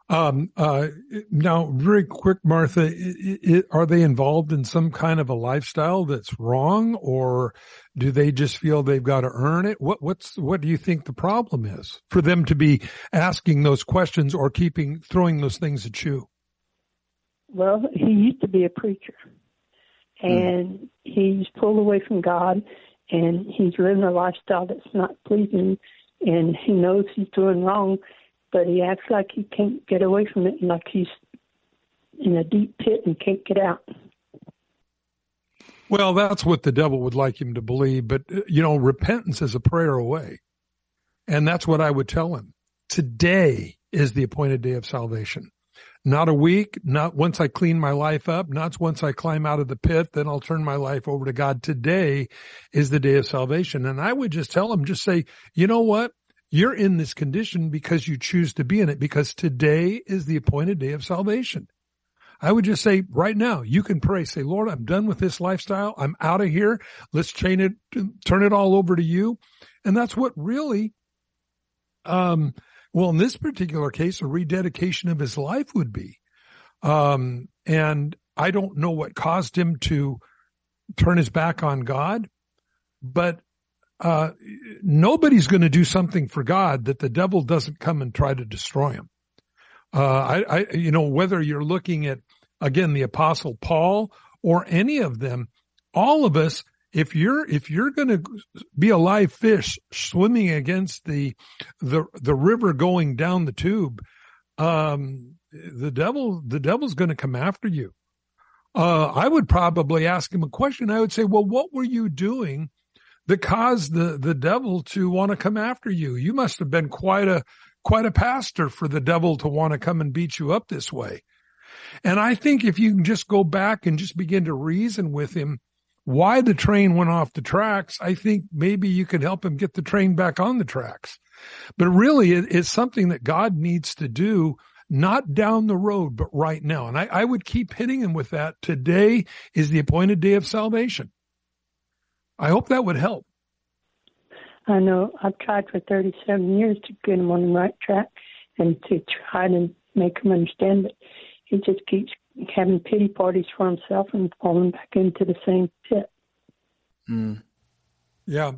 Um, uh, now, very quick, Martha, it, it, are they involved in some kind of a lifestyle that's wrong, or do they just feel they've got to earn it? What, what's, what do you think the problem is for them to be asking those questions or keeping throwing those things at you? Well, he used to be a preacher, hmm. and mm. he's pulled away from God, and he's living a lifestyle that's not pleasing, and he knows he's doing wrong but he acts like he can't get away from it, like he's in a deep pit and can't get out. Well, that's what the devil would like him to believe. But, uh, you know, repentance is a prayer away. And that's what I would tell him. Today is the appointed day of salvation. Not a week, not once I clean my life up, not once I climb out of the pit, then I'll turn my life over to God. Today is the day of salvation. And I would just tell him, just say, you know what? You're in this condition because you choose to be in it because today is the appointed day of salvation. I would just say right now, you can pray, say, Lord, I'm done with this lifestyle. I'm out of here. Let's chain it, turn it all over to you. And that's what really, um, well, in this particular case, a rededication of his life would be. Um, and I don't know what caused him to turn his back on God, but uh, nobody's going to do something for God that the devil doesn't come and try to destroy him. Uh, I, I, you know, whether you're looking at, again, the apostle Paul or any of them, all of us, if you're, if you're going to be a live fish swimming against the, the, the river going down the tube, um, the devil, the devil's going to come after you. Uh, I would probably ask him a question. I would say, well, what were you doing that caused the, the devil to want to come after you. You must have been quite a, quite a pastor for the devil to want to come and beat you up this way. And I think if you can just go back and just begin to reason with him why the train went off the tracks, I think maybe you could help him get the train back on the tracks. But really it, it's something that God needs to do not down the road, but right now. And I, I would keep hitting him with that. Today is the appointed day of salvation. I hope that would help. I know. I've tried for 37 years to get him on the right track and to try to make him understand, but he just keeps having pity parties for himself and falling back into the same pit. Mm. Yeah.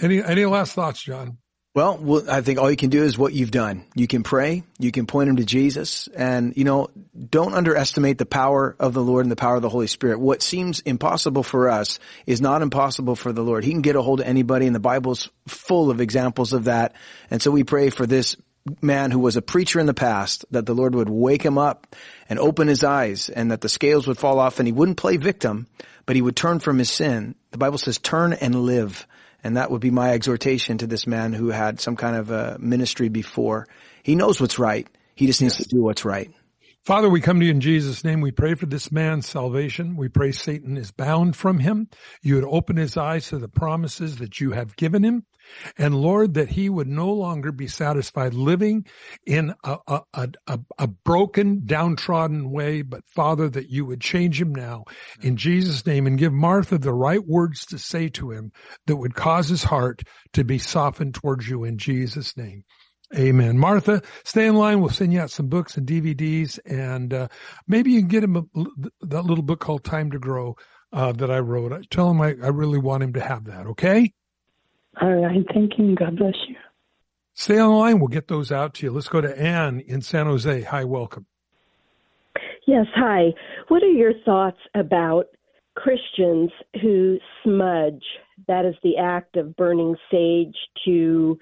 Any any last thoughts, John? Well, I think all you can do is what you've done. You can pray, you can point them to Jesus, and you know, don't underestimate the power of the Lord and the power of the Holy Spirit. What seems impossible for us is not impossible for the Lord. He can get a hold of anybody, and the Bible's full of examples of that. And so we pray for this man who was a preacher in the past, that the Lord would wake him up and open his eyes and that the scales would fall off and he wouldn't play victim, but he would turn from his sin. The Bible says turn and live. And that would be my exhortation to this man who had some kind of a ministry before. He knows what's right. He just needs yes. to do what's right. Father, we come to you in Jesus' name. We pray for this man's salvation. We pray Satan is bound from him. You would open his eyes to the promises that you have given him. And Lord, that he would no longer be satisfied living in a, a, a, a, broken, downtrodden way, but Father, that you would change him now in Jesus' name and give Martha the right words to say to him that would cause his heart to be softened towards you in Jesus' name. Amen. Martha, stay in line. We'll send you out some books and DVDs and, uh, maybe you can get him a, that little book called Time to Grow, uh, that I wrote. I tell him I, I really want him to have that. Okay. All right. Thank you. God bless you. Stay on the line. We'll get those out to you. Let's go to Anne in San Jose. Hi, welcome. Yes, hi. What are your thoughts about Christians who smudge? That is the act of burning sage to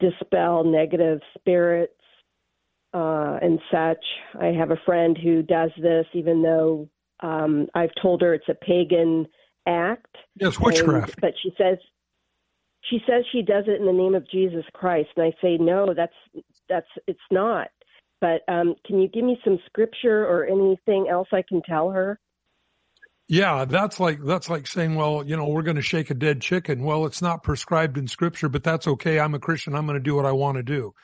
dispel negative spirits uh, and such. I have a friend who does this, even though um, I've told her it's a pagan act. Yes, witchcraft. And, but she says she says she does it in the name of Jesus Christ, and I say no, that's that's it's not. But um, can you give me some scripture or anything else I can tell her? Yeah, that's like that's like saying, well, you know, we're going to shake a dead chicken. Well, it's not prescribed in scripture, but that's okay. I'm a Christian. I'm going to do what I want to do.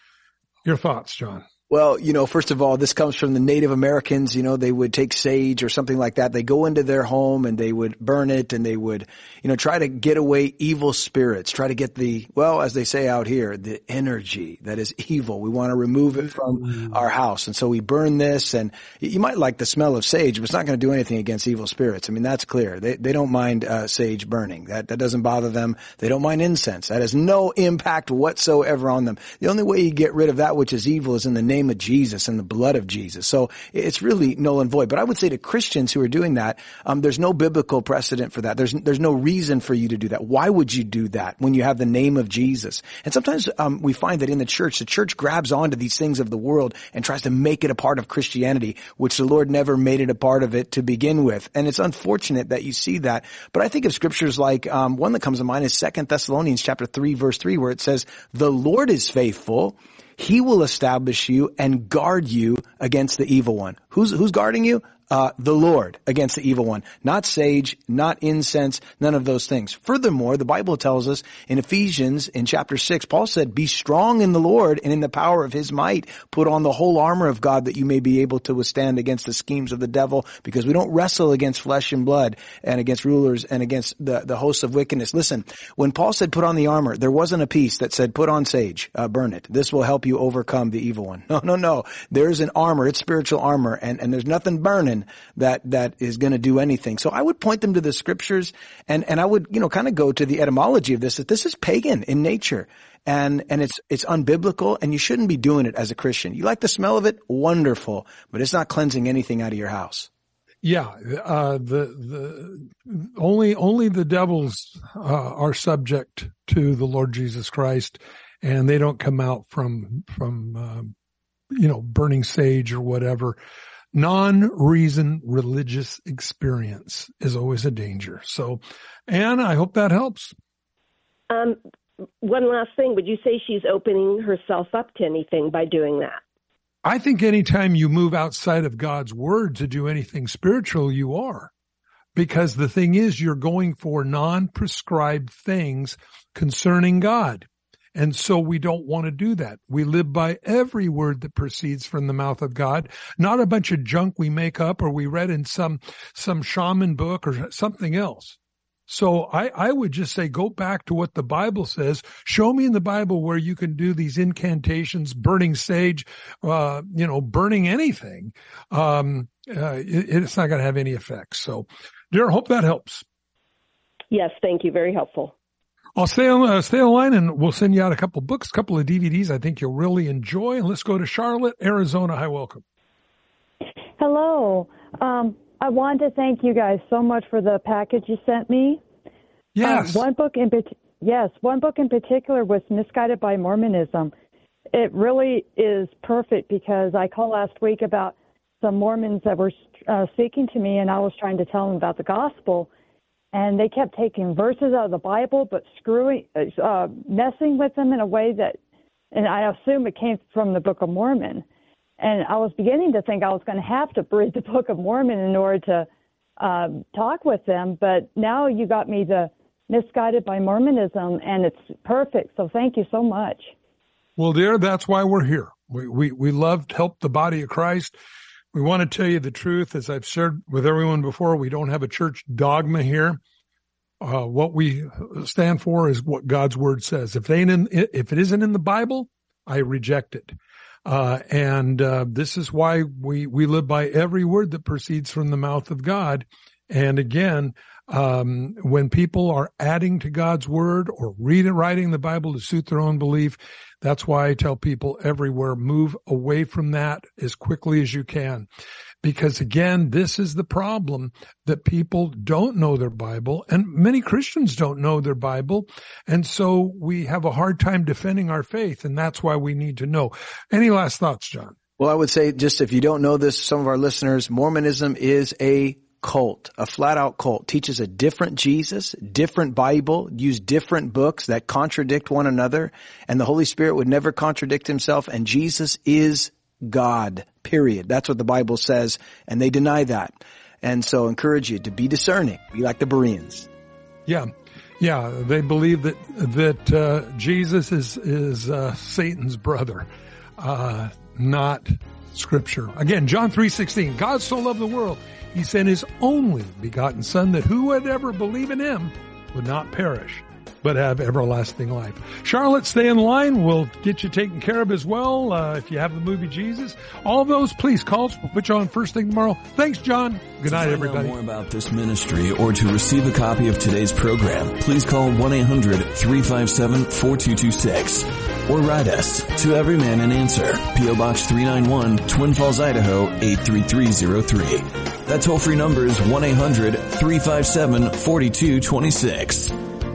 Your thoughts, John? Well, you know, first of all, this comes from the Native Americans. You know, they would take sage or something like that. They go into their home and they would burn it and they would, you know, try to get away evil spirits, try to get the, well, as they say out here, the energy that is evil. We want to remove it from mm. our house. And so we burn this and you might like the smell of sage, but it's not going to do anything against evil spirits. I mean, that's clear. They, they don't mind, uh, sage burning. That, that doesn't bother them. They don't mind incense. That has no impact whatsoever on them. The only way you get rid of that which is evil is in the name name of Jesus and the blood of Jesus. So it's really null and void. But I would say to Christians who are doing that, um, there's no biblical precedent for that. There's there's no reason for you to do that. Why would you do that when you have the name of Jesus? And sometimes um, we find that in the church, the church grabs onto these things of the world and tries to make it a part of Christianity, which the Lord never made it a part of it to begin with. And it's unfortunate that you see that. But I think of scriptures like um, one that comes to mind is Second Thessalonians chapter three verse three, where it says, "The Lord is faithful." He will establish you and guard you against the evil one. Who's, who's guarding you? Uh, the Lord against the evil one. Not sage, not incense, none of those things. Furthermore, the Bible tells us in Ephesians in chapter 6, Paul said, be strong in the Lord and in the power of his might. Put on the whole armor of God that you may be able to withstand against the schemes of the devil because we don't wrestle against flesh and blood and against rulers and against the, the hosts of wickedness. Listen, when Paul said put on the armor, there wasn't a piece that said put on sage, uh, burn it. This will help you overcome the evil one. No, no, no. There's an armor. It's spiritual armor and, and there's nothing burning that, that is going to do anything. So I would point them to the scriptures and, and I would, you know, kind of go to the etymology of this, that this is pagan in nature and, and it's, it's unbiblical and you shouldn't be doing it as a Christian. You like the smell of it? Wonderful, but it's not cleansing anything out of your house. Yeah, uh, the the only only the devils uh, are subject to the Lord Jesus Christ, and they don't come out from from uh, you know burning sage or whatever non-reason religious experience is always a danger. So, Anne, I hope that helps. Um, one last thing. Would you say she's opening herself up to anything by doing that? I think anytime you move outside of God's word to do anything spiritual, you are. Because the thing is, you're going for non-prescribed things concerning God. And so we don't want to do that. We live by every word that proceeds from the mouth of God, not a bunch of junk we make up or we read in some, some shaman book or something else. So I, I would just say go back to what the Bible says. Show me in the Bible where you can do these incantations, burning sage, uh, you know, burning anything. Um, uh, it, it's not going to have any effect. So, dear, hope that helps. Yes, thank you. Very helpful. I'll stay on, uh, stay online and we'll send you out a couple books, a couple of DVDs I think you'll really enjoy. And let's go to Charlotte, Arizona. Hi, welcome. Hello. Um, I wanted to thank you guys so much for the package you sent me. Yes. Um, one book in yes, one book in particular was Misguided by Mormonism. It really is perfect because I called last week about some Mormons that were uh, speaking to me, and I was trying to tell them about the gospel and they kept taking verses out of the Bible, but screwing, uh, messing with them in a way that, and I assume it came from the Book of Mormon. And I was beginning to think I was going to have to read the Book of Mormon in order to uh, talk with them, but now you got me the misguided by Mormonism, and it's perfect. So thank you so much. Well, dear, that's why we're here. We we we love to help the body of Christ we want to tell you the truth. As I've shared with everyone before, we don't have a church dogma here. Uh, what we stand for is what God's word says. If they in, if it isn't in the Bible, I reject it. Uh, and, uh, this is why we, we live by every word that proceeds from the mouth of God. And again, um, when people are adding to God's word or reading, writing the Bible to suit their own belief, that's why I tell people everywhere, move away from that as quickly as you can. Because again, this is the problem that people don't know their Bible and many Christians don't know their Bible. And so we have a hard time defending our faith. And that's why we need to know. Any last thoughts, John? Well, I would say just if you don't know this, some of our listeners, Mormonism is a cult, a flat out cult, teaches a different Jesus, different Bible, use different books that contradict one another, and the Holy Spirit would never contradict himself, and Jesus is God, period. That's what the Bible says, and they deny that. And so I encourage you to be discerning, be like the Bereans. Yeah. Yeah, they believe that that uh, Jesus is is uh, Satan's brother, uh, not Scripture. Again, John three sixteen. God so loved the world, He sent His only begotten Son, that who would ever believe in Him would not perish, but have everlasting life. Charlotte, stay in line. We'll get you taken care of as well. Uh, if you have the movie Jesus, all those, please call us. We'll put you on first thing tomorrow. Thanks, John. Good night, everybody. More about this ministry or to receive a copy of today's program, please call 1-800-357-4226 or write us to Every Man an Answer, P.O. Box 391, Twin Falls, Idaho 83303. That toll-free number is 1-800-357-4226.